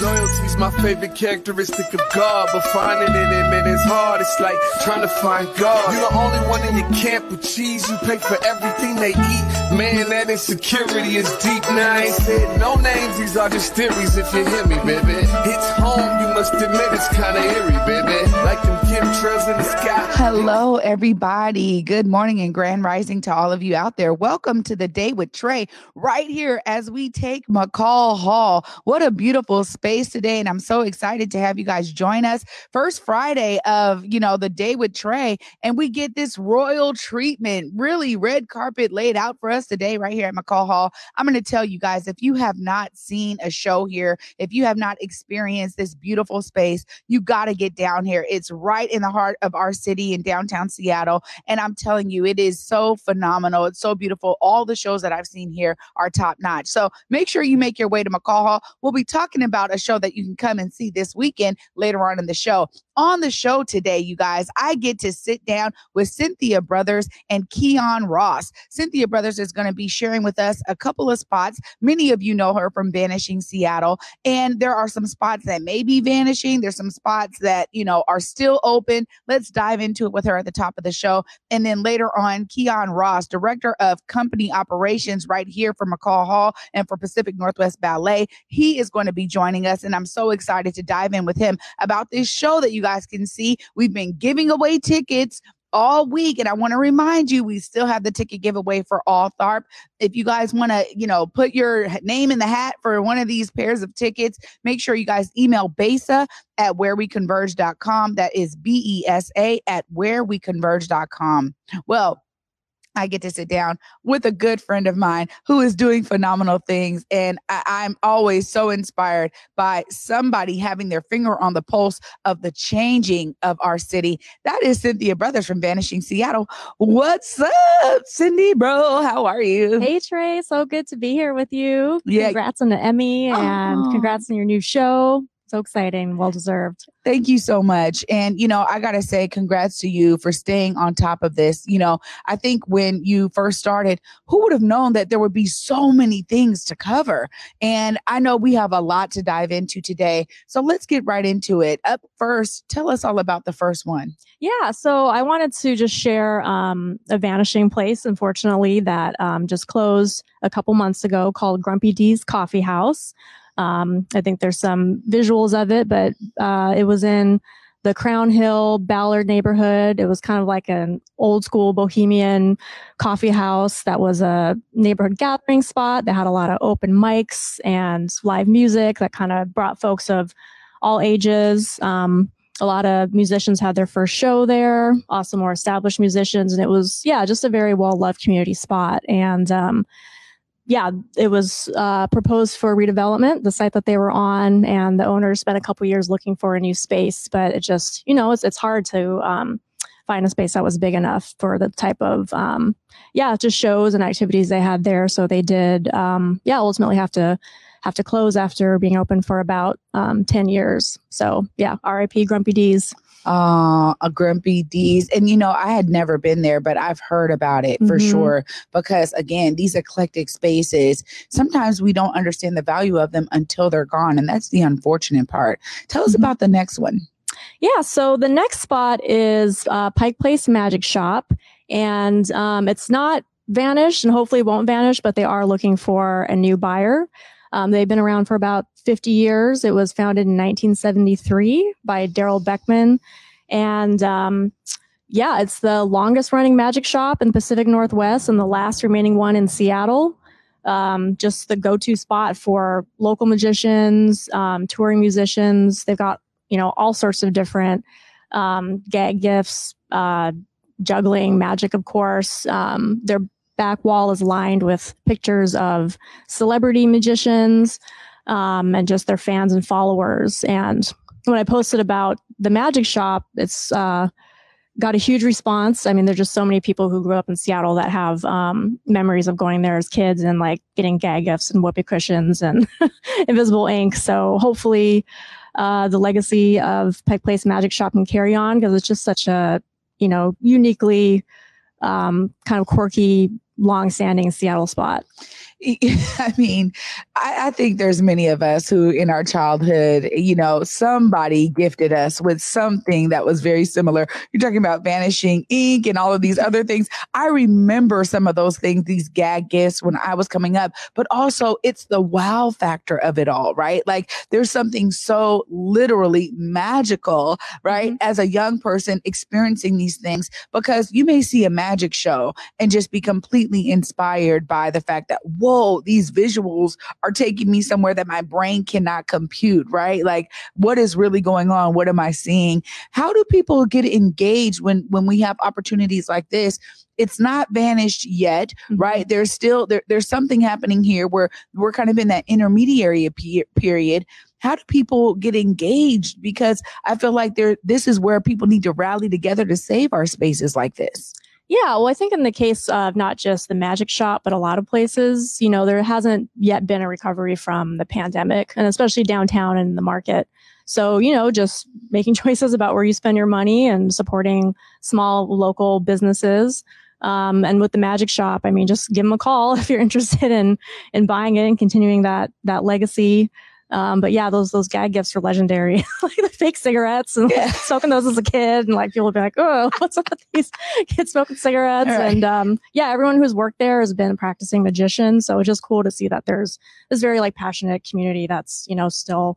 Loyalty's my favorite characteristic of God, but finding it in it is hard. It's like trying to find God. You're the only one in your camp with cheese. You pay for everything they eat. Man, that insecurity is deep. Now I ain't said no names. These are just theories. If you hear me, baby, it's home. You must admit it's kind of eerie, baby. Like them chemtrails in the sky. Hello, everybody. Good morning and grand rising to all of you out there. Welcome to the day with Trey, right here as we take McCaw Hall. What a beautiful space today. And I'm so excited to have you guys join us. First Friday of, you know, the day with Trey. And we get this royal treatment, really red carpet laid out for us today, right here at McCaw Hall. I'm going to tell you guys if you have not seen a show here, if you have not experienced this beautiful space, you got to get down here. It's right in the heart of our city in downtown Seattle. And I'm telling you, it is so phenomenal. It's so beautiful. All the shows that I've seen here are top notch. So make sure you make your way to McCaw Hall. We'll be talking about a show that you can come and see this weekend later on in the show. On the show today, you guys, I get to sit down with Cynthia Brothers and Keon Ross. Cynthia Brothers is going to be sharing with us a couple of spots. Many of you know her from Vanishing Seattle, and there are some spots that may be vanishing. There's some spots that, you know, are still open. Let's dive into it with her at the top of the show. And then later on, Keon Ross, Director of Company Operations right here for McCaw Hall and for Pacific Northwest Ballet, he is going to be joining us. And I'm so excited to dive in with him about this show that you guys can see. We've been giving away tickets all week. And I want to remind you, we still have the ticket giveaway for all THARP. If you guys want to, you know, put your name in the hat for one of these pairs of tickets, make sure you guys email Besa at whereweconverge.com. That is B E S A at whereweconverge.com. Well, I get to sit down with a good friend of mine who is doing phenomenal things. And I, am always so inspired by somebody having their finger on the pulse of the changing of our city. That is Cynthia Brothers from Vanishing Seattle. What's up, Cindy, bro? How are you? Hey, Trey. So good to be here with you. Yeah. Congrats on the Emmy and oh. congrats on your new show so exciting, well deserved. Thank you so much. And, you know, I got to say, congrats to you for staying on top of this. You know, I think when you first started, who would have known that there would be so many things to cover? And I know we have a lot to dive into today. So let's get right into it. Up first, tell us all about the first one. Yeah. So I wanted to just share um, a vanishing place, unfortunately, that um, just closed a couple months ago called Grumpy D's Coffee House. Um, I think there's some visuals of it, but uh, it was in the Crown Hill Ballard neighborhood. It was kind of like an old school bohemian coffee house that was a neighborhood gathering spot that had a lot of open mics and live music that kind of brought folks of all ages. Um, a lot of musicians had their first show there, also more established musicians. And it was, yeah, just a very well loved community spot. And, um, yeah, it was uh, proposed for redevelopment, the site that they were on, and the owners spent a couple years looking for a new space. But it just, you know, it's it's hard to um, find a space that was big enough for the type of, um, yeah, just shows and activities they had there. So they did, um, yeah, ultimately have to have to close after being open for about um, ten years. So yeah, R.I.P. Grumpy D's uh, a Grumpy D's. And, you know, I had never been there, but I've heard about it for mm-hmm. sure. Because, again, these eclectic spaces, sometimes we don't understand the value of them until they're gone. And that's the unfortunate part. Tell us mm-hmm. about the next one. Yeah. So the next spot is uh, Pike Place Magic Shop. And um, it's not vanished and hopefully won't vanish, but they are looking for a new buyer. Um, they've been around for about 50 years. It was founded in 1973 by Daryl Beckman. And um, yeah, it's the longest running magic shop in Pacific Northwest and the last remaining one in Seattle. Um, just the go to spot for local magicians, um, touring musicians. They've got, you know, all sorts of different um, gag gifts, uh, juggling, magic, of course. Um, they're back wall is lined with pictures of celebrity magicians um, and just their fans and followers. And when I posted about the magic shop, it's uh, got a huge response. I mean, there's just so many people who grew up in Seattle that have um, memories of going there as kids and like getting gag gifts and whoopee cushions and invisible ink. So hopefully, uh, the legacy of Pike Place Magic Shop can carry on because it's just such a you know uniquely um, kind of quirky, long-standing Seattle spot. I mean, I, I, think there's many of us who in our childhood, you know, somebody gifted us with something that was very similar. You're talking about vanishing ink and all of these other things. I remember some of those things, these gag gifts when I was coming up, but also it's the wow factor of it all, right? Like there's something so literally magical, right? Mm-hmm. As a young person experiencing these things, because you may see a magic show and just be completely inspired by the fact that, whoa, these visuals are taking me somewhere that my brain cannot compute, right? Like what is really going on? What am I seeing? How do people get engaged when when we have opportunities like this? It's not vanished yet, mm-hmm. right? There's still there, there's something happening here where we're kind of in that intermediary period how do people get engaged because i feel like there this is where people need to rally together to save our spaces like this yeah, well, I think in the case of not just the magic shop, but a lot of places, you know, there hasn't yet been a recovery from the pandemic and especially downtown and the market. So, you know, just making choices about where you spend your money and supporting small local businesses. Um, and with the magic shop, I mean, just give them a call if you're interested in, in buying it and continuing that, that legacy. Um, but yeah, those those gag gifts are legendary, like the fake cigarettes and yeah. like, smoking those as a kid, and like people would be like, "Oh, what's up with these kids smoking cigarettes?" Right. And um, yeah, everyone who's worked there has been practicing magician, so it's just cool to see that there's this very like passionate community that's you know still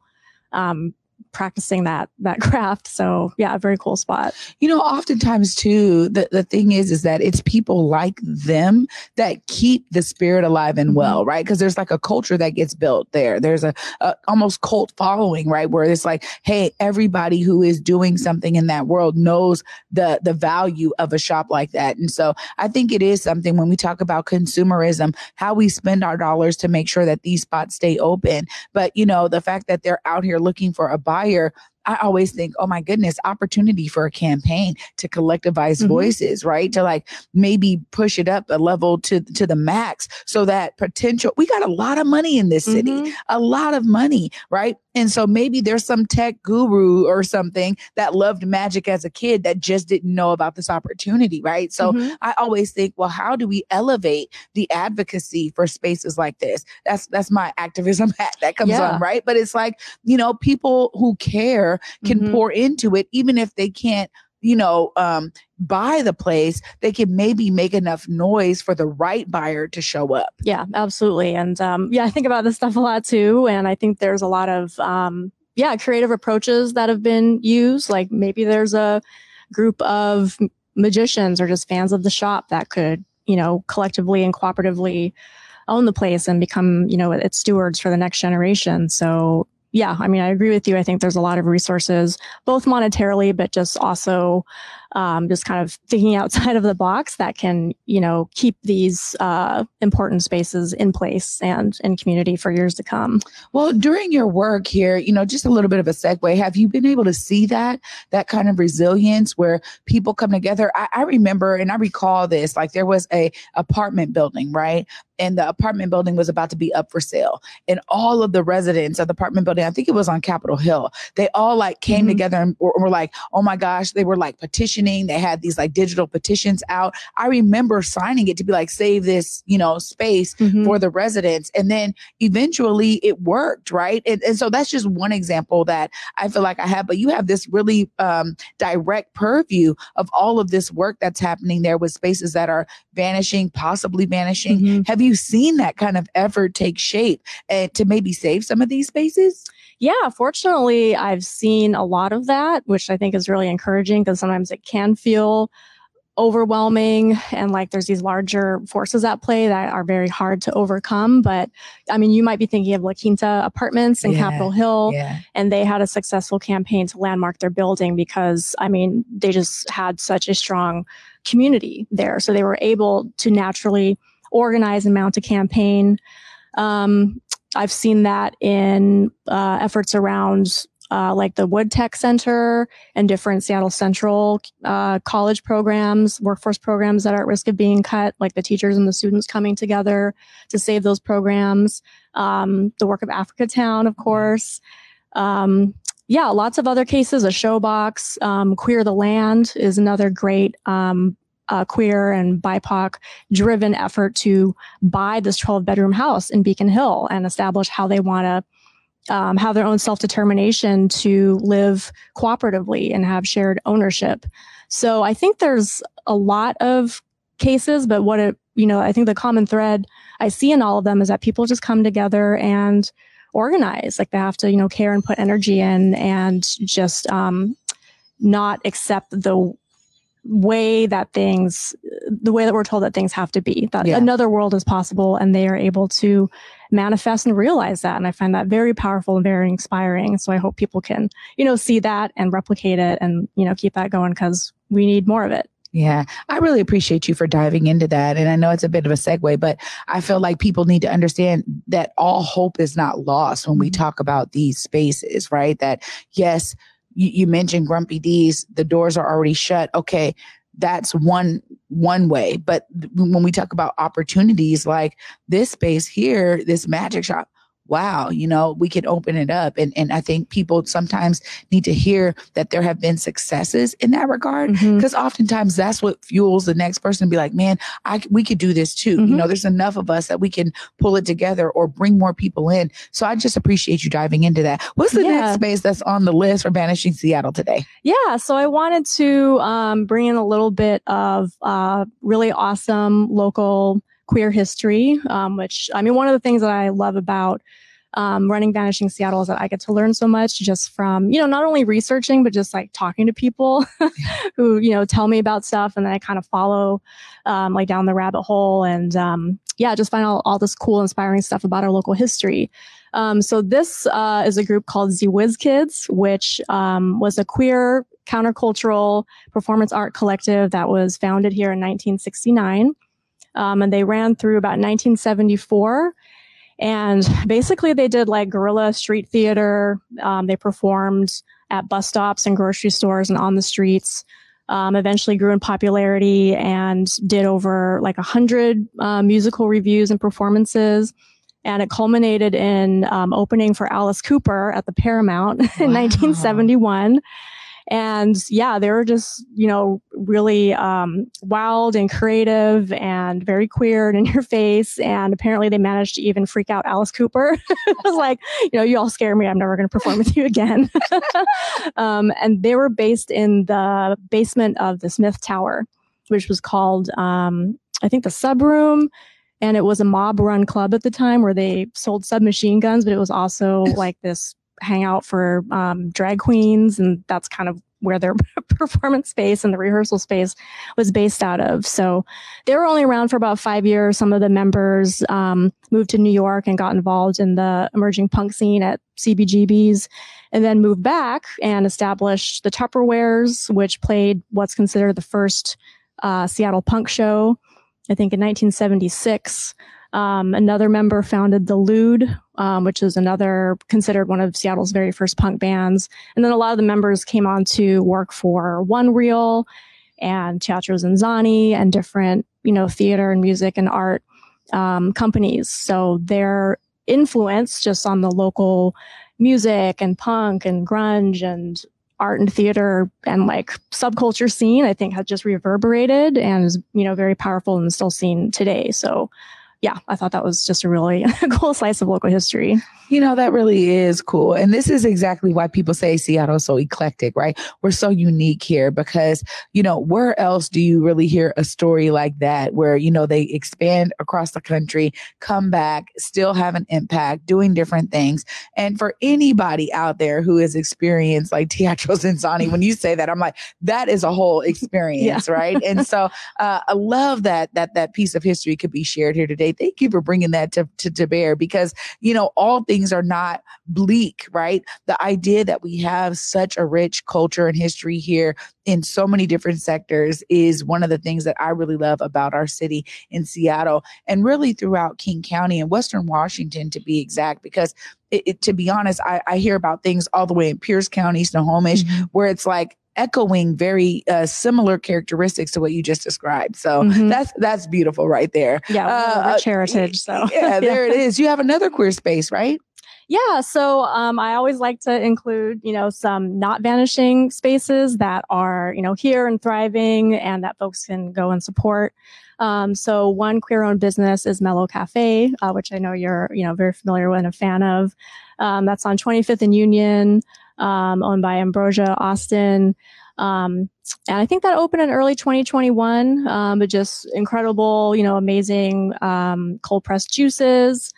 um, practicing that that craft. So yeah, very cool spot. You know, oftentimes too, the, the thing is is that it's people like them that keep the spirit alive and mm-hmm. well, right? Because there's like a culture that gets built there. There's a, a, almost cult following, right? Where it's like, hey, everybody who is doing something in that world knows the the value of a shop like that. And so I think it is something when we talk about consumerism, how we spend our dollars to make sure that these spots stay open. But you know, the fact that they're out here looking for a buyer I always think, oh my goodness, opportunity for a campaign to collectivize mm-hmm. voices, right? To like maybe push it up a level to to the max so that potential we got a lot of money in this city, mm-hmm. a lot of money, right? And so maybe there's some tech guru or something that loved magic as a kid that just didn't know about this opportunity, right? So mm-hmm. I always think, well, how do we elevate the advocacy for spaces like this? That's that's my activism hat that comes yeah. on, right? But it's like, you know, people who care can mm-hmm. pour into it even if they can't you know, um, buy the place, they can maybe make enough noise for the right buyer to show up. Yeah, absolutely. And um, yeah, I think about this stuff a lot too. And I think there's a lot of, um, yeah, creative approaches that have been used. Like maybe there's a group of magicians or just fans of the shop that could, you know, collectively and cooperatively own the place and become, you know, its stewards for the next generation. So yeah, I mean, I agree with you. I think there's a lot of resources, both monetarily, but just also um, just kind of thinking outside of the box that can, you know, keep these uh, important spaces in place and in community for years to come. Well, during your work here, you know, just a little bit of a segue, have you been able to see that, that kind of resilience where people come together? I, I remember and I recall this, like there was a apartment building, right? and the apartment building was about to be up for sale. And all of the residents of the apartment building, I think it was on Capitol Hill, they all like came mm-hmm. together and were, were, like, oh my gosh, they were like petitioning. They had these like digital petitions out. I remember signing it to be like, save this, you know, space mm-hmm. for the residents. And then eventually it worked, right? And, and so that's just one example that I feel like I have, but you have this really um, direct purview of all of this work that's happening there with spaces that are vanishing, possibly vanishing. Mm-hmm. Have you seen that kind of effort take shape and to maybe save some of these spaces? Yeah, fortunately, I've seen a lot of that, which I think is really encouraging because sometimes it can feel overwhelming and like there's these larger forces at play that are very hard to overcome. But I mean, you might be thinking of La Quinta Apartments in yeah, Capitol Hill, yeah. and they had a successful campaign to landmark their building because I mean, they just had such a strong community there. So they were able to naturally organize and mount a campaign. Um, I've seen that in uh, efforts around uh, like the Wood Tech Center and different Seattle Central uh, college programs, workforce programs that are at risk of being cut, like the teachers and the students coming together to save those programs. Um, the work of Africa Town, of course. Um, yeah, lots of other cases. A showbox, um, Queer the Land is another great um, uh, queer and BIPOC driven effort to buy this 12 bedroom house in Beacon Hill and establish how they want to um, have their own self determination to live cooperatively and have shared ownership. So I think there's a lot of cases, but what it, you know, I think the common thread I see in all of them is that people just come together and organize. Like they have to, you know, care and put energy in and just um, not accept the way that things the way that we're told that things have to be that yeah. another world is possible and they are able to manifest and realize that and i find that very powerful and very inspiring so i hope people can you know see that and replicate it and you know keep that going because we need more of it yeah, I really appreciate you for diving into that. And I know it's a bit of a segue, but I feel like people need to understand that all hope is not lost when we mm-hmm. talk about these spaces, right? That yes, you, you mentioned Grumpy D's, the doors are already shut. Okay, that's one one way. But when we talk about opportunities like this space here, this magic shop, wow, you know, we can open it up. And, and I think people sometimes need to hear that there have been successes in that regard. Because mm-hmm. oftentimes that's what fuels the next person to be like, man, I, we could do this too. Mm-hmm. You know, there's enough of us that we can pull it together or bring more people in. So I just appreciate you diving into that. What's the yeah. next space that's on the list for Vanishing Seattle today? Yeah. So I wanted to um, bring in a little bit of uh, really awesome local queer history, um, which I mean, one of the things that I love about um, running Vanishing Seattle is that I get to learn so much just from, you know, not only researching, but just like talking to people who, you know, tell me about stuff and then I kind of follow um, like down the rabbit hole and um, yeah, just find all, all this cool, inspiring stuff about our local history. Um, so this uh, is a group called Ze Whiz Kidz, which um, was a queer countercultural performance art collective that was founded here in 1969. Um, and they ran through about 1974. And basically, they did like guerrilla street theater. Um, they performed at bus stops and grocery stores and on the streets. Um, eventually grew in popularity and did over like a hundred uh, musical reviews and performances. And it culminated in um, opening for Alice Cooper at the Paramount wow. in 1971. And yeah, they were just, you know, really um, wild and creative and very queer and in your face. And apparently they managed to even freak out Alice Cooper. it was like, you know, you all scare me. I'm never going to perform with you again. um, and they were based in the basement of the Smith Tower, which was called, um, I think, the Sub Room and it was a mob run club at the time where they sold submachine guns, but it was also like this hangout for um, drag queens, and that's kind of where their performance space and the rehearsal space was based out of. So they were only around for about five years. Some of the members um, moved to New York and got involved in the emerging punk scene at CBGB's and then moved back and established the Tupperwares, which played what's considered the first uh, Seattle punk show, I think in 1976. Um, another member founded the Lewd, um, which is another considered one of Seattle's very first punk bands. And then a lot of the members came on to work for One Reel and Teatro ZinZanni and different, you know, theater and music and art um, companies. So their influence just on the local music and punk and grunge and art and theater and like subculture scene, I think has just reverberated and is, you know, very powerful and still seen today. So yeah, I thought that was just a really cool slice of local history. You know, that really is cool. And this is exactly why people say Seattle is so eclectic, right? We're so unique here because, you know, where else do you really hear a story like that where, you know, they expand across the country, come back, still have an impact, doing different things. And for anybody out there who has experienced like Teatro ZinZanni, when you say that, I'm like, that is a whole experience, yeah. right? And so uh, I love that, that that piece of history could be shared here today. Thank you for bringing that to, to, to bear because, you know, all things things are not bleak, right? The idea that we have such a rich culture and history here in so many different sectors is one of the things that I really love about our city in Seattle and really throughout King County and Western Washington to be exact, because it, it, to be honest, I, I, hear about things all the way in Pierce County, Snohomish, mm-hmm. where it's like echoing very uh, similar characteristics to what you just described. So mm-hmm. that's that's beautiful right there. Yeah, uh, rich heritage. So yeah, there it is. You have another queer space, right? Yeah, so um, I always like to include, you know, some not vanishing spaces that are, you know, here and thriving, and that folks can go and support. Um, so one queer-owned business is Mellow Cafe, uh, which I know you're, you know, very familiar with and a fan of. Um, that's on 25th and Union, um, owned by Ambrosia Austin. Um, and I think that opened in early 2021, um, but just incredible, you know, amazing um, cold pressed juices,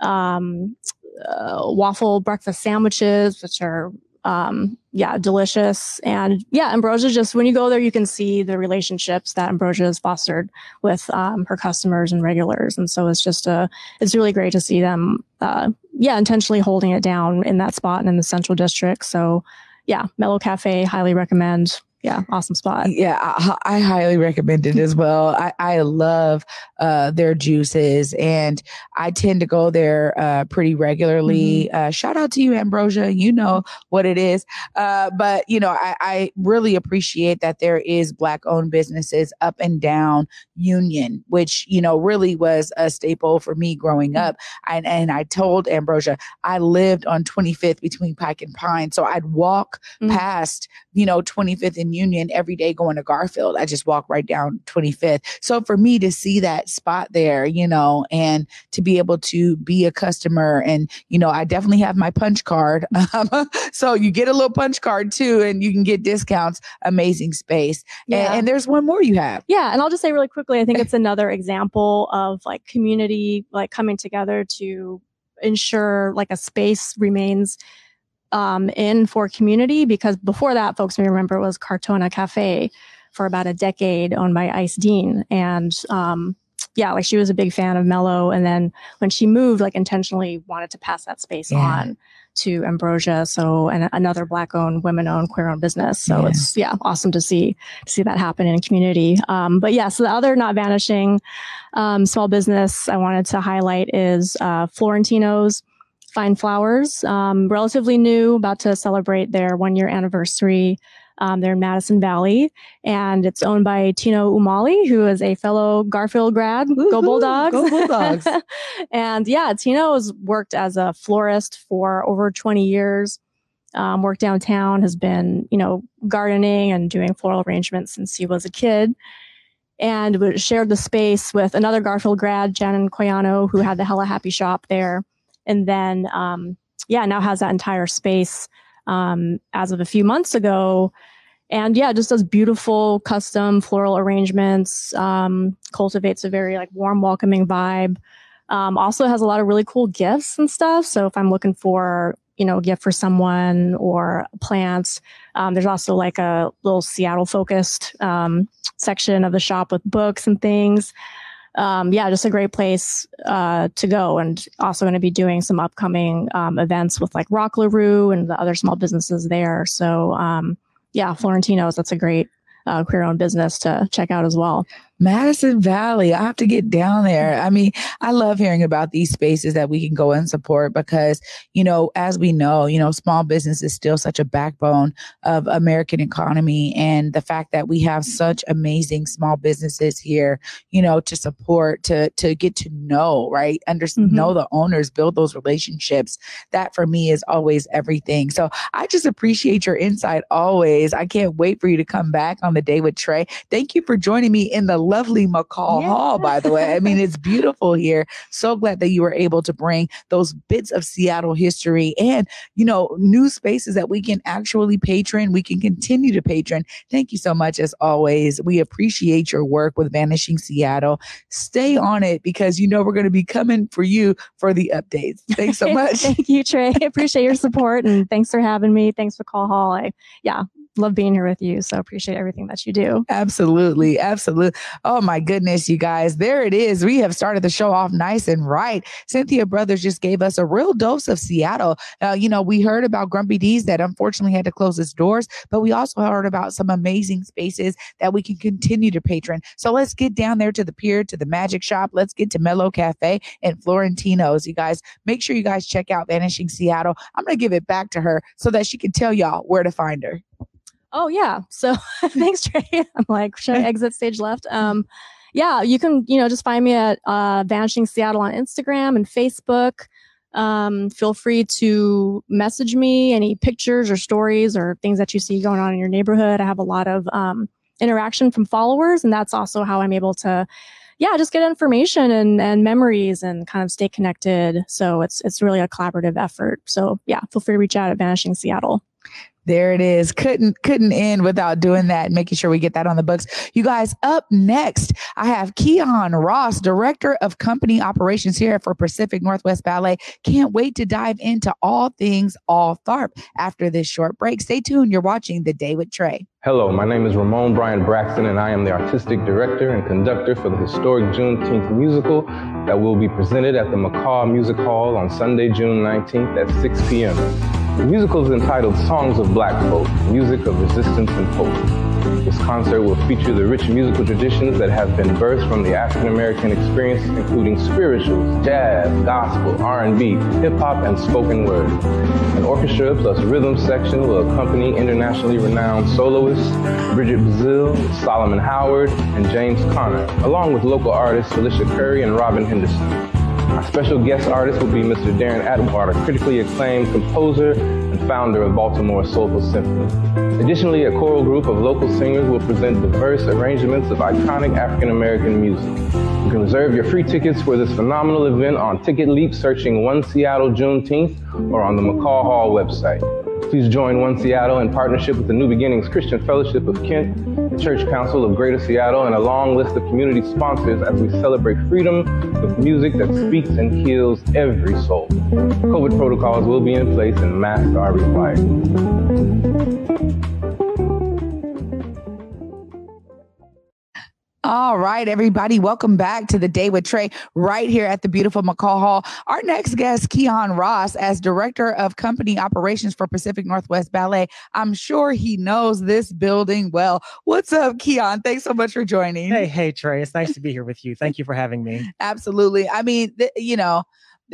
um, uh, waffle breakfast sandwiches, which are um, yeah, delicious. And yeah, Ambrosia just when you go there, you can see the relationships that Ambrosia has fostered with um, her customers and regulars. And so it's just a, it's really great to see them, uh, yeah, intentionally holding it down in that spot and in the central district. So yeah, Mellow Cafe, highly recommend yeah, awesome spot. Yeah, I, I, highly recommend it as well. I, I love uh, their juices, and I tend to go there uh, pretty regularly. Mm-hmm. Uh, shout out to you, Ambrosia. You know what it is. Uh, but you know, I, I, really appreciate that there is black-owned businesses up and down Union, which you know really was a staple for me growing mm-hmm. up. And and I told Ambrosia I lived on 25th between Pike and Pine, so I'd walk mm-hmm. past you know 25th and Union every day going to Garfield. I just walk right down 25th. So for me to see that spot there, you know, and to be able to be a customer and, you know, I definitely have my punch card. so you get a little punch card too, and you can get discounts. Amazing space. Yeah. And, and there's one more you have. Yeah. And I'll just say really quickly, I think it's another example of like community, like coming together to ensure like a space remains um, in for community because before that, folks may remember it was Cortona Cafe for about a decade, owned by Ice Dean, and um, yeah, like she was a big fan of Mellow, and then when she moved, like intentionally wanted to pass that space yeah. on to Ambrosia, so and another black-owned, women-owned, queer-owned business. So yeah. it's yeah, awesome to see to see that happen in a community. Um, but yeah, so the other not vanishing um, small business I wanted to highlight is uh, Florentino's. Fine Flowers, um, relatively new, about to celebrate their one year anniversary. Um, they're in Madison Valley, and it's owned by Tino Umali, who is a fellow Garfield grad. Woo-hoo, go Bulldogs! Go Bulldogs! and yeah, Tino has worked as a florist for over 20 years. Um, worked downtown, has been, you know, gardening and doing floral arrangements since he was a kid and shared the space with another Garfield grad, Jen Coyano, who had the Hella Happy shop there and then um, yeah now has that entire space um, as of a few months ago. And yeah just does beautiful custom floral arrangements um, cultivates a very like warm welcoming vibe. Um, also has a lot of really cool gifts and stuff. So if i'm looking for you know a gift for someone or plants um, there's also like a little seattle focused um, section of the shop with books and things um, yeah, just a great place uh, to go. And also going to be doing some upcoming um, events with like Rock LaRue and the other small businesses there. So um, yeah, Florentino's, that's a great uh, queer owned business to check out as well. Madison Valley. I have to get down there. I mean, I love hearing about these spaces that we can go and support because, you know, as we know, you know, small business is still such a backbone of American economy. And the fact that we have such amazing small businesses here, you know, to support, to, to get to know, right? Under, mm-hmm. know the owners, build those relationships. That for me is always everything. So I just appreciate your insight always. I can't wait for you to come back on the day with Trey. Thank you for joining me in the lovely McCaw yeah. Hall, by the way. I mean, it's beautiful here. So glad that you were able to bring those bits of Seattle history and, you know, new spaces that we can actually patron. We can continue to patron. Thank you so much, as always. We appreciate your work with Vanishing Seattle. Stay on it because you know we're going to be coming for you for the updates. Thanks so much. Thank you, Trey. I appreciate your support and thanks for having me. Thanks for Call Hall. I, yeah, love being here with you. So appreciate everything that you do. Absolutely. Absolutely. Oh my goodness, you guys. There it is. We have started the show off nice and right. Cynthia Brothers just gave us a real dose of Seattle. Uh, you know, we heard about Grumpy D's that unfortunately had to close its doors, but we also heard about some amazing spaces that we can continue to patron. So let's get down there to the pier, to the magic shop. Let's get to Mellow Cafe and Florentino's. You guys, make sure you guys check out Vanishing Seattle. I'm going to give it back to her so that she can tell y'all where to find her. Oh yeah. So thanks, Trey. I'm like, should I exit stage left? Um, yeah, you can, you know, just find me at uh, Vanishing Seattle on Instagram and Facebook. Um, feel free to message me any pictures or stories or things that you see going on in your neighborhood. I have a lot of um, interaction from followers, and that's also how I'm able to, yeah, just get information and, and memories and kind of stay connected. So it's it's really a collaborative effort. So yeah, feel free to reach out at Vanishing Seattle. There it is. Couldn't couldn't end without doing that making sure we get that on the books. You guys, up next, I have Keon Ross, Director of Company Operations here for Pacific Northwest Ballet. Can't wait to dive into all things all Tharp after this short break. Stay tuned. You're watching The Day with Trey. Hello, my name is Ramon Bryant Braxton, and I am the artistic director and conductor for the historic Juneteenth musical that will be presented at the McCaw Music Hall on Sunday, June 19th at 6 p.m. The musical is entitled Songs of Black Folk, Music of Resistance and Hope. This concert will feature the rich musical traditions that have been birthed from the African American experience, including spirituals, jazz, gospel, R&B, hip-hop, and spoken word. An orchestra plus rhythm section will accompany internationally renowned soloists Bridget Bazile, Solomon Howard, and James Conner, along with local artists Felicia Curry and Robin Henderson. Our special guest artist will be Mr. Darin Atwater, critically acclaimed composer and founder of Baltimore Soulful Symphony. Additionally, a choral group of local singers will present diverse arrangements of iconic African American music. You can reserve your free tickets for this phenomenal event on Ticket Leap searching One Seattle Juneteenth or on the McCaw Hall website. Please join One Seattle in partnership with the New Beginnings Christian Fellowship of Kent, the Church Council of Greater Seattle, and a long list of community sponsors as we celebrate freedom with music that speaks and heals every soul. COVID protocols will be in place and masks are required. All right, everybody, welcome back to the day with Trey right here at the beautiful McCaw Hall. Our next guest, Keon Ross, as Director of Company Operations for Pacific Northwest Ballet. I'm sure he knows this building well. What's up, Keon? Thanks so much for joining. Hey, hey, Trey. It's nice to be here with you. Thank you for having me. Absolutely. I mean, th- you know,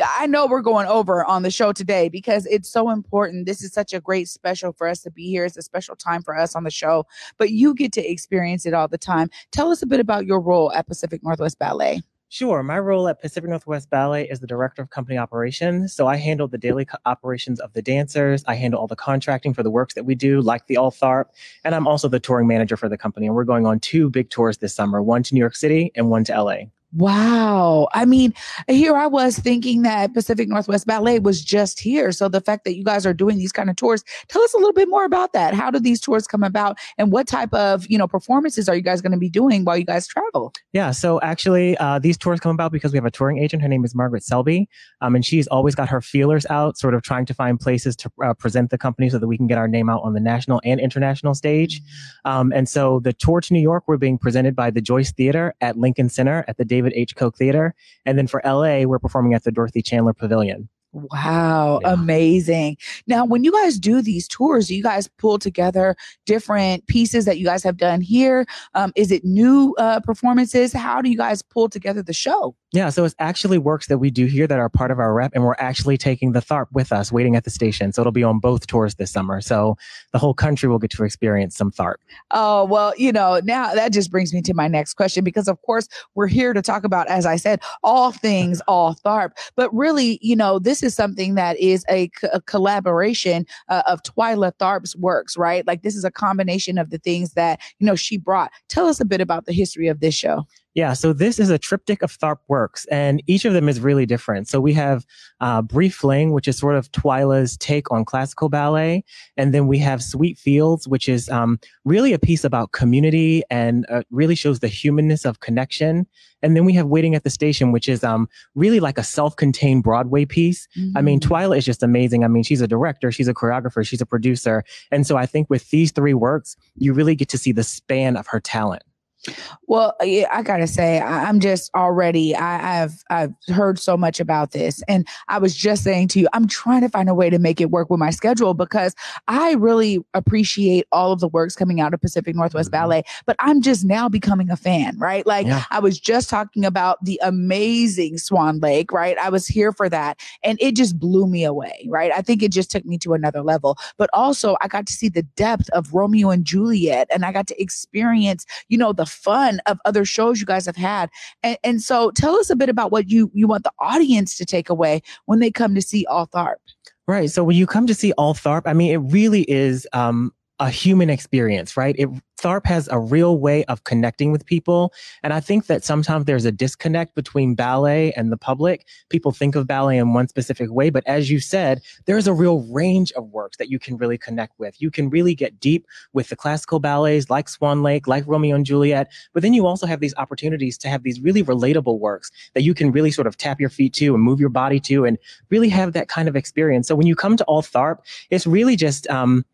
I know we're going over on the show today because it's so important. This is such a great special for us to be here. It's a special time for us on the show, but you get to experience it all the time. Tell us a bit about your role at Pacific Northwest Ballet. Sure. My role at Pacific Northwest Ballet is the director of company operations. So I handle the daily co- operations of the dancers. I handle all the contracting for the works that we do, like the All Tharp. And I'm also the touring manager for the company. And we're going on two big tours this summer one to New York City and one to LA. Wow. I mean, here I was thinking that Pacific Northwest Ballet was just here. So the fact that you guys are doing these kind of tours, tell us a little bit more about that. How do these tours come about and what type of, you know, performances are you guys going to be doing while you guys travel? Yeah. So actually, uh, these tours come about because we have a touring agent. Her name is Margaret Selby. Um, and she's always got her feelers out, sort of trying to find places to uh, present the company so that we can get our name out on the national and international stage. Um, and so the tour to New York, we're being presented by the Joyce Theater at Lincoln Center at the David H. Koch Theater. And then for LA, we're performing at the Dorothy Chandler Pavilion. Wow, Yeah. amazing. Now, when you guys do these tours, do you guys pull together different pieces that you guys have done here? Um, is it new uh, performances? How do you guys pull together the show? Yeah, so it's actually works that we do here that are part of our rep, and we're actually taking the THARP with us, waiting at the station. So it'll be on both tours this summer. So the whole country will get to experience some THARP. Oh, well, you know, now that just brings me to my next question because, of course, we're here to talk about, as I said, all things all THARP. But really, you know, this is something that is a, c- a collaboration uh, of Twyla Tharp's works, right? Like this is a combination of the things that, you know, she brought. Tell us a bit about the history of this show. Yeah, so this is a triptych of Tharp works, and each of them is really different. So we have uh, Brief Fling, which is sort of Twyla's take on classical ballet, and then we have Sweet Fields, which is um, really a piece about community and uh, really shows the humanness of connection. And then we have Waiting at the Station, which is um, really like a self-contained Broadway piece. I mean, Mm-hmm. Twyla is just amazing. I mean, she's a director, she's a choreographer, she's a producer, and so I think with these three works, you really get to see the span of her talent. Well, yeah, I gotta say, I, I'm just already. I, I've I've heard so much about this, and I was just saying to you, I'm trying to find a way to make it work with my schedule because I really appreciate all of the works coming out of Pacific Northwest Mhm. Ballet. But I'm just now becoming a fan, right? Like Yeah. I was just talking about the amazing Swan Lake, right? I was here for that, and it just blew me away, right? I think it just took me to another level. But also, I got to see the depth of Romeo and Juliet, and I got to experience, you know, the fun of other shows you guys have had. And, and so tell us a bit about what you, you want the audience to take away when they come to see All Tharp. Right. So when you come to see All Tharp, I mean, it really is um, a human experience, right? It Tharp has a real way of connecting with people. And I think that sometimes there's a disconnect between ballet and the public. People think of ballet in one specific way, but as you said, there's a real range of works that you can really connect with. You can really get deep with the classical ballets like Swan Lake, like Romeo and Juliet, but then you also have these opportunities to have these really relatable works that you can really sort of tap your feet to and move your body to and really have that kind of experience. So when you come to All Tharp, it's really just, um,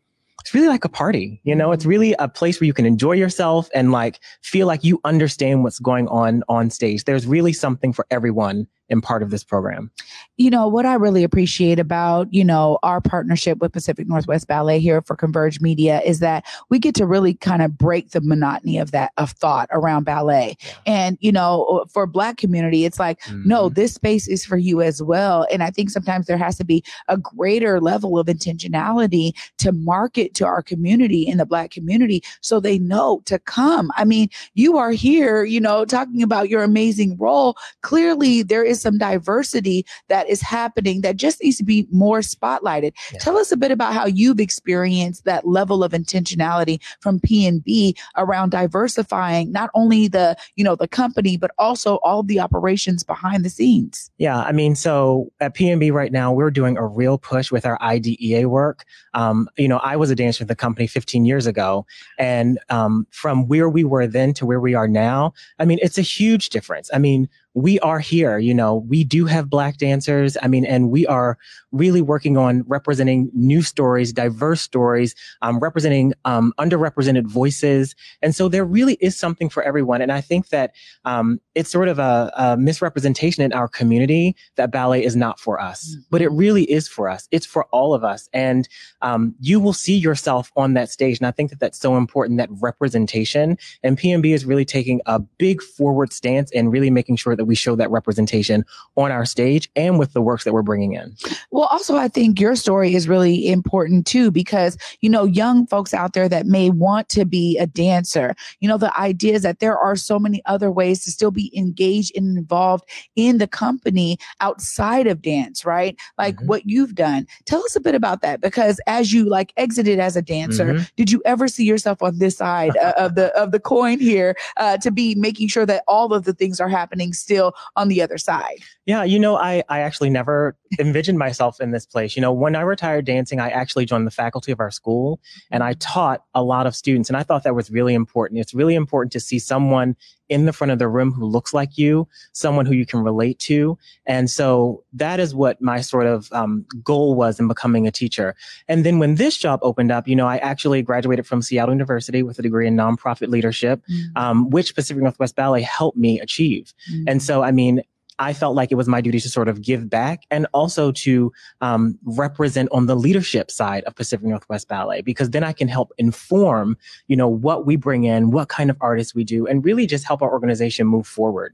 it's really like a party. You know, it's really a place where you can enjoy yourself and like feel like you understand what's going on on stage. There's really something for everyone and part of this program. You know, what I really appreciate about, you know, our partnership with Pacific Northwest Ballet here for Converge Media is that we get to really kind of break the monotony of that of thought around ballet. Yeah. And, you know, for black community, it's like, mm-hmm. no, this space is for you as well. And I think sometimes there has to be a greater level of intentionality to market to our community in the black community so they know to come. I mean, you are here, you know, talking about your amazing role. Clearly there is is some diversity that is happening that just needs to be more spotlighted. Yeah. Tell us a bit about how you've experienced that level of intentionality from PNB around diversifying not only the, you know, the company, but also all the operations behind the scenes. Yeah. I mean, so at PNB right now, we're doing a real push with our IDEA work. Um, you know, I was a dancer for the company 15 years ago. And um, from where we were then to where we are now, I mean, it's a huge difference. I mean, we are here, you know, we do have black dancers. I mean, and we are really working on representing new stories, diverse stories, um, representing um, underrepresented voices. And so there really is something for everyone. And I think that um, it's sort of a, a, misrepresentation in our community that ballet is not for us, mm-hmm. but it really is for us. It's for all of us. And um, you will see yourself on that stage. And I think that that's so important, that representation. And PNB is really taking a big forward stance and really making sure that that we show that representation on our stage and with the works that we're bringing in. Well, also, I think your story is really important too, because, you know, young folks out there that may want to be a dancer, you know, the idea is that there are so many other ways to still be engaged and involved in the company outside of dance, right? Like mm-hmm. what you've done. Tell us a bit about that because as you like exited as a dancer, mm-hmm. did you ever see yourself on this side uh, of the of the coin here uh, to be making sure that all of the things are happening still still on the other side. Yeah, you know, I, I actually never envisioned myself in this place. You know, when I retired dancing, I actually joined the faculty of our school and I mm-hmm. taught a lot of students. And I thought that was really important. It's really important to see someone in the front of the room who looks like you, someone who you can relate to. And so that is what my sort of um, goal was in becoming a teacher. And then when this job opened up, you know, I actually graduated from Seattle University with a degree in nonprofit leadership, mm-hmm. um, which Pacific Northwest Ballet helped me achieve. Mm-hmm. And so, I mean, I felt like it was my duty to sort of give back and also to um, represent on the leadership side of Pacific Northwest Ballet, because then I can help inform, you know, what we bring in, what kind of artists we do, and really just help our organization move forward.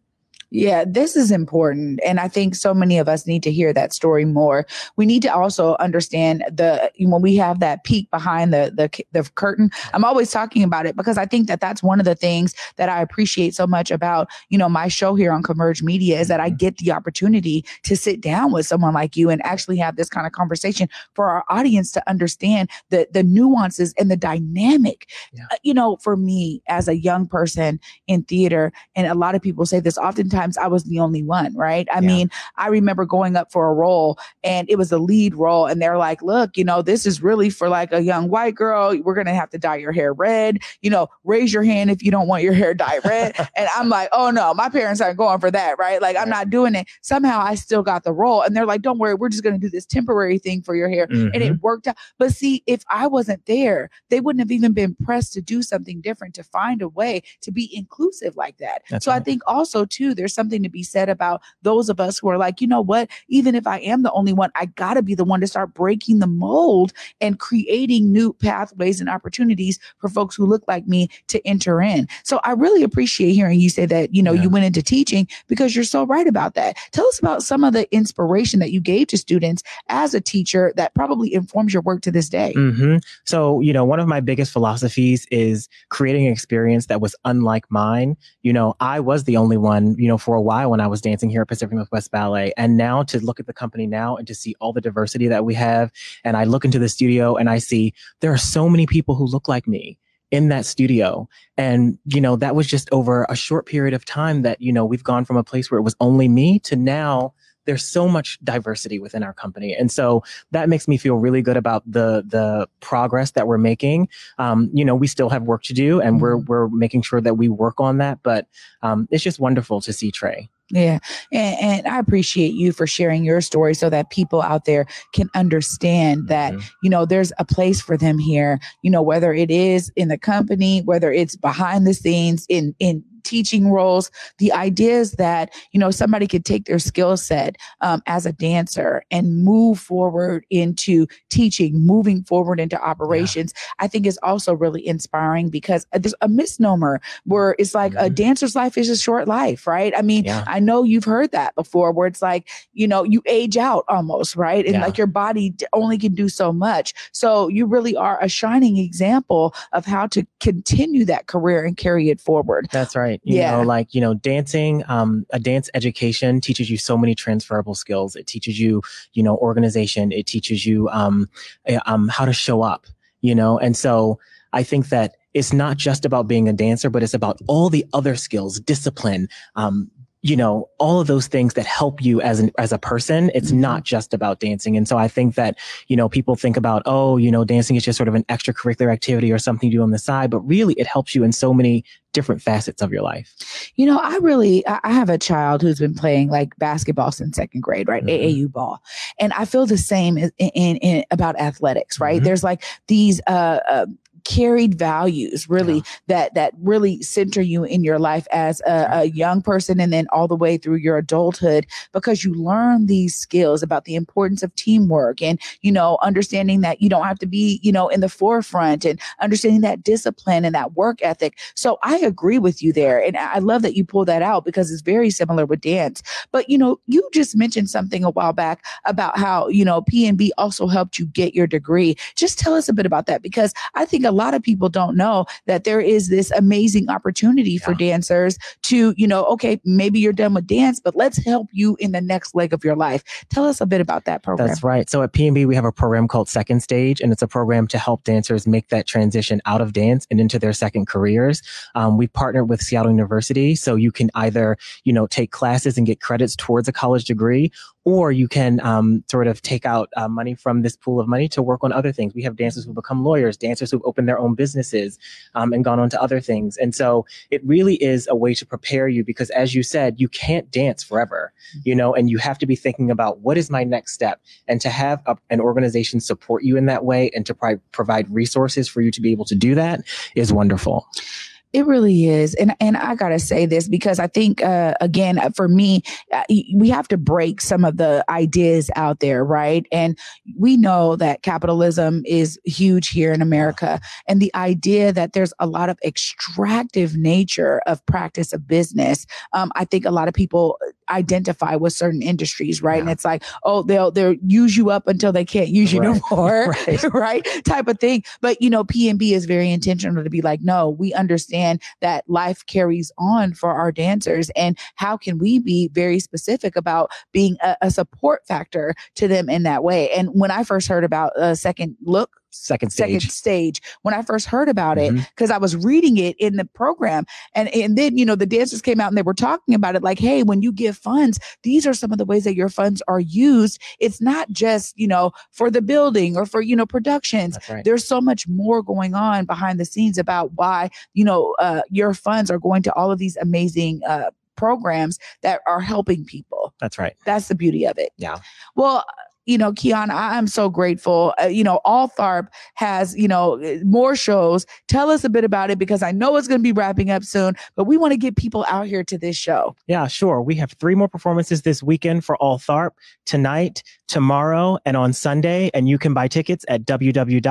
Yeah, this is important. And I think so many of us need to hear that story more. We need to also understand the, when we have that peek behind the, the, the curtain, I'm always talking about it because I think that that's one of the things that I appreciate so much about, you know, my show here on Converge Media is that I mm-hmm. get the opportunity to sit down with someone like you and actually have this kind of conversation for our audience to understand the, the nuances and the dynamic. Yeah. Uh, you know, for me as a young person in theater, and a lot of people say this oftentimes sometimes I was the only one, right? I yeah. mean, I remember going up for a role and it was a lead role and they're like, look, you know, this is really for like a young white girl. We're going to have to dye your hair red. You know, raise your hand if you don't want your hair dyed red. and I'm like, oh no, my parents aren't going for that, right? Like, I'm not doing it. Somehow I still got the role. And they're like, don't worry, we're just going to do this temporary thing for your hair. Mm-hmm. And it mm-hmm. worked out. But see, if I wasn't there, they wouldn't have even been pressed to do something different, to find a way to be inclusive like that. That's so right. I think also, too, there's there's something to be said about those of us who are like, you know what, even if I am the only one, I got to be the one to start breaking the mold and creating new pathways and opportunities for folks who look like me to enter in. So I really appreciate hearing you say that, you know, yeah. you went into teaching because you're so right about that. Tell us about some of the inspiration that you gave to students as a teacher that probably informs your work to this day. Mm-hmm. So, you know, one of my biggest philosophies is creating an experience that was unlike mine. You know, I was the only one, you know, for a while when I was dancing here at Pacific Northwest Ballet. And now to look at the company now and to see all the diversity that we have, and I look into the studio and I see there are so many people who look like me in that studio. And, you know, that was just over a short period of time that, you know, we've gone from a place where it was only me to now there's so much diversity within our company. And so that makes me feel really good about the, the progress that we're making. Um, you know, we still have work to do and mm-hmm. we're, we're making sure that we work on that, but, um, it's just wonderful to see Trey. Yeah. And, and, I appreciate you for sharing your story so that people out there can understand that, mm-hmm. you know, there's a place for them here, you know, whether it is in the company, whether it's behind the scenes in, in teaching roles. The idea is that, you know, somebody could take their skill set um, as a dancer and move forward into teaching, moving forward into operations, yeah. I think is also really inspiring because there's a misnomer where it's like mm-hmm. a dancer's life is a short life, right? I mean, yeah. I know you've heard that before where it's like, you know, you age out almost, right? And yeah. like your body only can do so much. So you really are a shining example of how to continue that career and carry it forward. That's right right? You yeah. know, like, you know, dancing, um, a dance education teaches you so many transferable skills. It teaches you, you know, organization. It teaches you, um, eh, um, how to show up, you know? And so I think that it's not just about being a dancer, but it's about all the other skills, discipline, um, you know, all of those things that help you as an, as a person. It's mm-hmm. not just about dancing. And so I think that, you know, people think about, oh, you know, dancing is just sort of an extracurricular activity or something you do on the side, but really it helps you in so many different facets of your life. You know, I really, I have a child who's been playing like basketball since second grade, right? Mm-hmm. AAU ball. And I feel the same in, in, in about athletics, right? Mm-hmm. There's like these, uh, uh carried values really yeah. that that really center you in your life as a, a, young person and then all the way through your adulthood because you learn these skills about the importance of teamwork and you know understanding that you don't have to be you know in the forefront and understanding that discipline and that work ethic. So i agree with you there and i love that you pull that out because it's very similar with dance. But you know you just mentioned something a while back about how you know pnb also helped you get your degree. Just tell us a bit about that because i think a lot of people don't know that there is this amazing opportunity for dancers to, you know, okay, maybe you're done with dance, but let's help you in the next leg of your life. Tell us a bit about that program. That's right. So at PNB, we have a program called Second Stage, and it's a program to help dancers make that transition out of dance and into their second careers. Um, we partnered with Seattle University, so you can either, you know, take classes and get credits towards a college degree, or you can um, sort of take out uh, money from this pool of money to work on other things. We have dancers who become lawyers, dancers who've opened their own businesses um, and gone on to other things. And so it really is a way to prepare you because, as you said, you can't dance forever, mm-hmm. you know, and you have to be thinking about what is my next step. And to have a, an organization support you in that way and to provide resources for you to be able to do that is wonderful. It really is. And and I got to say this because I think uh, again uh, for me uh, we have to break some of the ideas out there, right? And we know that capitalism is huge here in America and the idea that there's a lot of extractive nature of practice of business. Um, I think a lot of people identify with certain industries, right? Yeah. And it's like, oh, they'll they'll use you up until they can't use you right. no more, right. right? Type of thing. But you know, PNB is very intentional to be like, no, we understand that life carries on for our dancers, and how can we be very specific about being a, a support factor to them in that way? And when I first heard about a second look second stage. Second stage. When I first heard about it, because mm-hmm. I was reading it in the program, and and then you know the dancers came out and they were talking about it, like, hey, when you give funds, these are some of the ways that your funds are used. It's not just you know for the building or for you know productions. Right. There's so much more going on behind the scenes about why you know uh, your funds are going to all of these amazing uh, programs that are helping people. That's right. That's the beauty of it. Yeah. Well you know, Keon, I'm so grateful. Uh, you know, All Tharp has, you know, more shows. Tell us a bit about it because I know it's going to be wrapping up soon, but we want to get people out here to this show. Yeah, sure. We have three more performances this weekend for All Tharp tonight, tomorrow, and on Sunday. And you can buy tickets at www.pnb.org.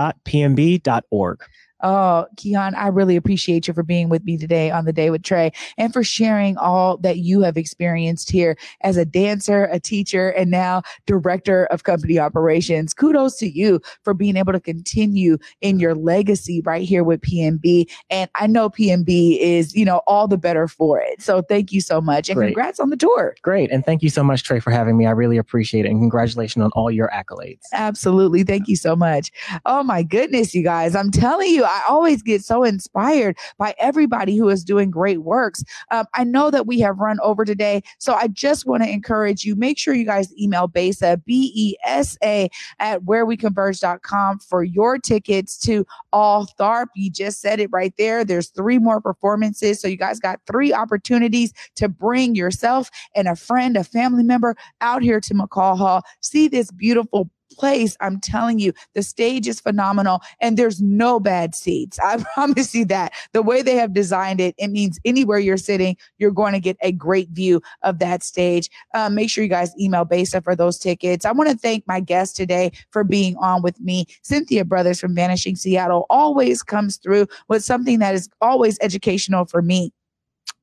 Oh, Keon, I really appreciate you for being with me today on the day with Trey and for sharing all that you have experienced here as a dancer, a teacher, and now director of company operations. Kudos to you for being able to continue in your legacy right here with PNB. And I know PNB is, you know, all the better for it. So thank you so much and Great. congrats on the tour. Great. And thank you so much, Trey, for having me. I really appreciate it. And congratulations on all your accolades. Absolutely. Thank you so much. Oh my goodness, you guys. I'm telling you, I always get so inspired by everybody who is doing great works. Um, I know that we have run over today, so I just want to encourage you. Make sure you guys email Besa, B E S A, at whereweconverge.com for your tickets to All Tharp. You just said it right there. There's three more performances. So you guys got three opportunities to bring yourself and a friend, a family member out here to McCaw Hall. See this beautiful place, I'm telling you, the stage is phenomenal and there's no bad seats. I promise you that. The way they have designed it, it means anywhere you're sitting, you're going to get a great view of that stage. Um, make sure you guys email Besa for those tickets. I want to thank my guest today for being on with me. Cynthia Brothers from Vanishing Seattle always comes through with something that is always educational for me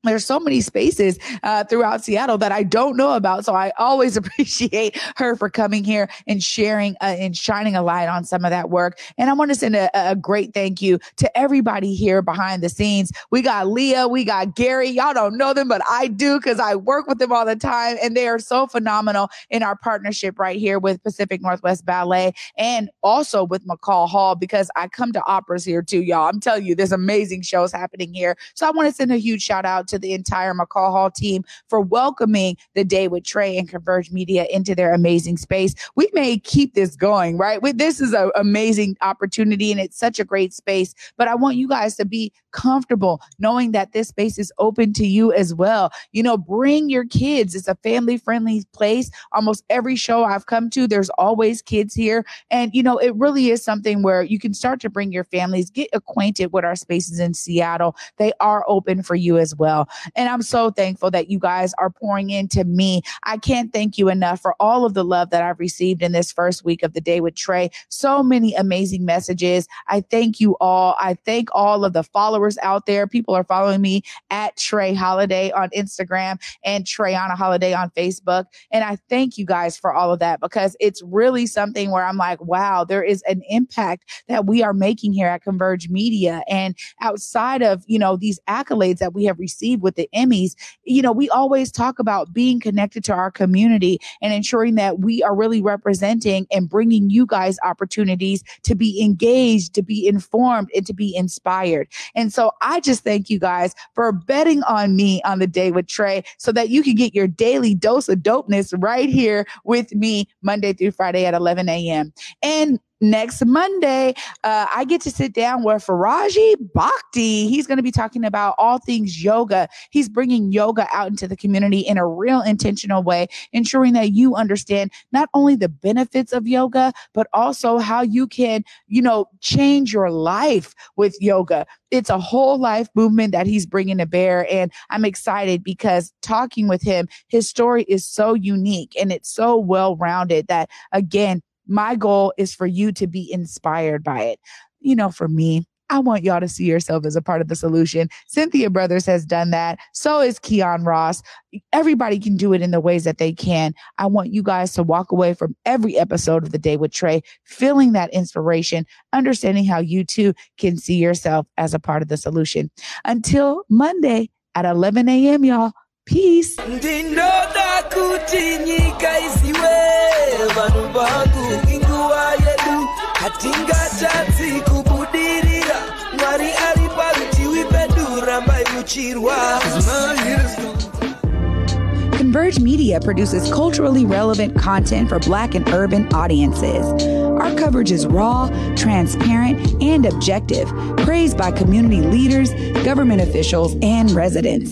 there's so many spaces uh, throughout Seattle that I don't know about. So I always appreciate her for coming here and sharing uh, and shining a light on some of that work. And I want to send a, a, great thank you to everybody here behind the scenes. We got Leah, we got Gary. Y'all don't know them, but I do because I work with them all the time. And they are so phenomenal in our partnership right here with Pacific Northwest Ballet and also with McCaw Hall because I come to operas here too, y'all. I'm telling you, there's amazing shows happening here. So I want to send a huge shout out to the entire McCaw Hall team for welcoming the day with Trey and Converge Media into their amazing space. We may keep this going, right? This is an amazing opportunity and it's such a great space, but I want you guys to be comfortable knowing that this space is open to you as well. You know, bring your kids. It's a family friendly place. Almost every show I've come to, there's always kids here. And, you know, it really is something where you can start to bring your families, get acquainted with our spaces in Seattle. They are open for you as well. And I'm so thankful that you guys are pouring into me. I can't thank you enough for all of the love that I've received in this first week of the day with Trey. So many amazing messages. I thank you all. I thank all of the followers out there. People are following me at Trey Holiday on Instagram and Treyana Holiday on Facebook. And I thank you guys for all of that because it's really something where I'm like, wow, there is an impact that we are making here at Converge Media. And outside of, you know, these accolades that we have received with the Emmys, you know, we always talk about being connected to our community and ensuring that we are really representing and bringing you guys opportunities to be engaged, to be informed, and to be inspired. And so I just thank you guys for betting on me on the day with Trey so that you can get your daily dose of dopeness right here with me Monday through Friday at 11 a.m. And next Monday, uh, I get to sit down with Faraji Bhakti. He's going to be talking about all things yoga. He's bringing yoga out into the community in a real intentional way, ensuring that you understand not only the benefits of yoga, but also how you can, you know, change your life with yoga. It's a whole life movement that he's bringing to bear. And I'm excited because talking with him, his story is so unique and it's so well rounded that, again, my goal is for you to be inspired by it. You know, for me, I want y'all to see yourself as a part of the solution. Cynthia Brothers has done that. So is Keon Ross. Everybody can do it in the ways that they can. I want you guys to walk away from every episode of The Day with Trey feeling that inspiration, understanding how you too can see yourself as a part of the solution. Until Monday at 11 a.m., y'all. Peace. Kuti nyika vanhu vangu inguva yedu hatingatadzi kubudirira mwari ari pedu rambai muchirwa Converge Media produces culturally relevant content for Black and urban audiences. Our coverage is raw, transparent, and objective, praised by community leaders, government officials, and residents.